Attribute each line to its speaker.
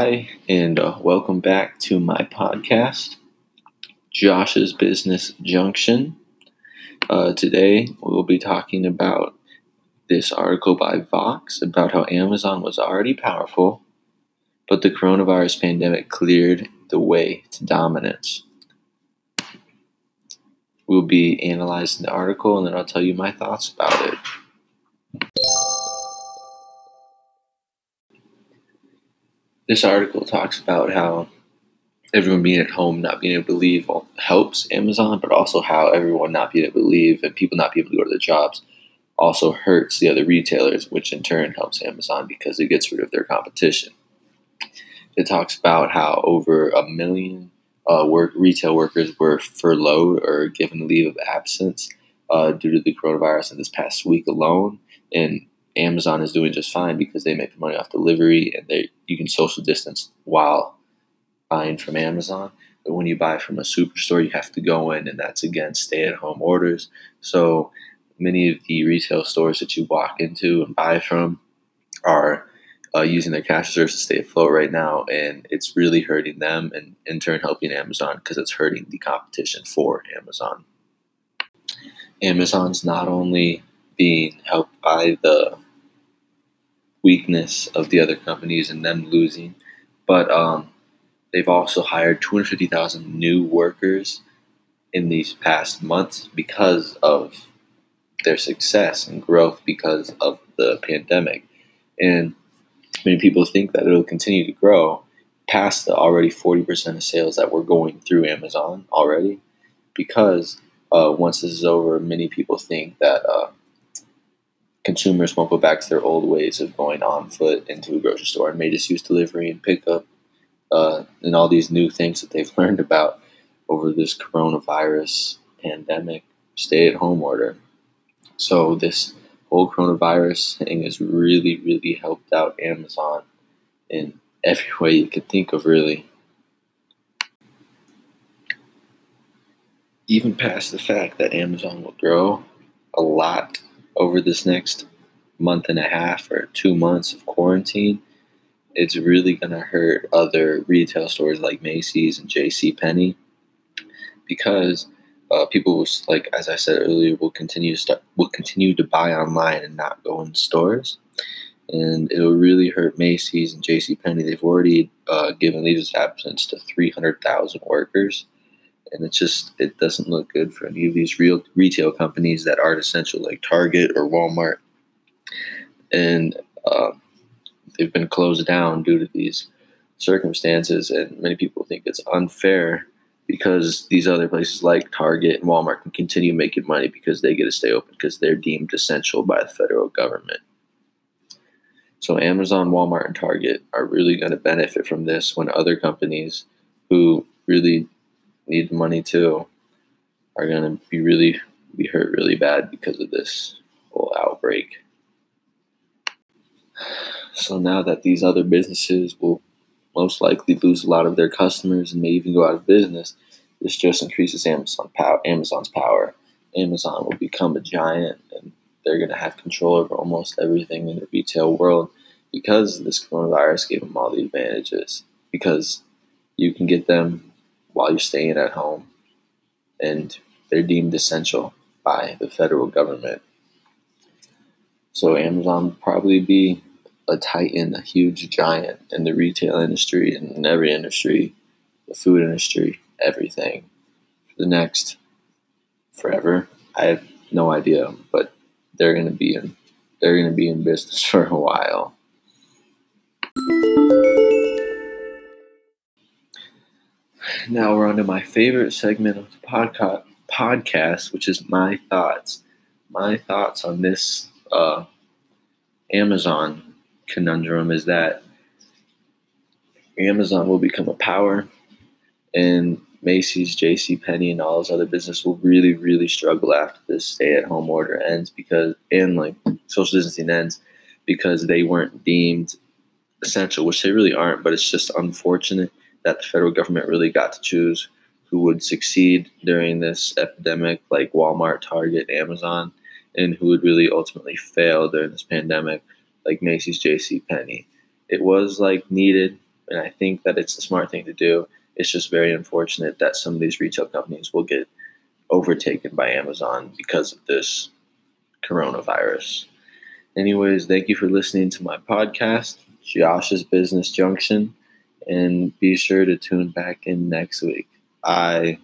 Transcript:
Speaker 1: and uh, welcome back to my podcast, Josh's Business Junction. Uh, today, we'll be talking about this article by Vox about how Amazon was already powerful, but the coronavirus pandemic cleared the way to dominance. We'll be analyzing the article and then I'll tell you my thoughts about it. This article talks about how everyone being at home, not being able to leave, helps Amazon, but also how everyone not being able to leave and people not being able to go to their jobs also hurts the other retailers, which in turn helps Amazon because it gets rid of their competition. It talks about how over a million uh, work retail workers were furloughed or given leave of absence uh, due to the coronavirus in this past week alone, and Amazon is doing just fine because they make money off delivery and they you can social distance while buying from Amazon. But when you buy from a superstore, you have to go in, and that's against stay-at-home orders. So many of the retail stores that you walk into and buy from are uh, using their cash reserves to stay afloat right now, and it's really hurting them, and in turn helping Amazon because it's hurting the competition for Amazon. Amazon's not only being helped by the weakness of the other companies and them losing, but um, they've also hired 250,000 new workers in these past months because of their success and growth because of the pandemic. And many people think that it'll continue to grow past the already 40% of sales that were going through Amazon already because uh, once this is over, many people think that uh, consumers won't go back to their old ways of going on foot into a grocery store and may just use delivery and pickup uh, and all these new things that they've learned about over this coronavirus pandemic stay at home order. So, this whole coronavirus thing has really, really helped out Amazon in every way you could think of, really. Even past the fact that Amazon will grow a lot over this next month and a half or two months of quarantine, it's really going to hurt other retail stores like Macy's and J.C. Penney because uh, people will, like as I said earlier, will continue to start will continue to buy online and not go in stores, and it'll really hurt Macy's and J.C. Penney. They've already uh, given leave absence to three hundred thousand workers and it's just it doesn't look good for any of these real retail companies that aren't essential like Target or Walmart, and uh, they've been closed down due to these circumstances. And many people think it's unfair because these other places like Target and Walmart can continue making money because they get to stay open because they're deemed essential by the federal government. So Amazon, Walmart, and Target are really going to benefit from this when other companies who really need the money too are going to be really be hurt really bad because of this whole outbreak. So now that these other businesses will most likely lose a lot of their customers and may even go out of business, this just increases Amazon power, Amazon's power. Amazon will become a giant and they're going to have control over almost everything in the retail world because this coronavirus gave them all the advantages. Because you can get them while you're staying at home, and they're deemed essential by the federal government. So Amazon probably be a titan, a huge giant in the retail industry and in every industry, the food industry, everything. For the next forever, I have no idea, but they're gonna be in they're gonna be in business for a while. Now we're on to my favorite segment of the podcast, podcast, which is my thoughts. My thoughts on this uh, Amazon conundrum is that Amazon will become a power, and Macy's, J.C. Penney, and all those other businesses will really, really struggle after this stay-at-home order ends because, and like social distancing ends, because they weren't deemed essential, which they really aren't. But it's just unfortunate that the federal government really got to choose who would succeed during this epidemic, like Walmart, Target, Amazon, and who would really ultimately fail during this pandemic, like Macy's, J.C. Penney. It was like needed, And I think that it's a smart thing to do. It's just very unfortunate that some of these retail companies will get overtaken by Amazon because of this coronavirus. Anyways, thank you for listening to my podcast, Josh's Business Junction, and be sure to tune back in next week. I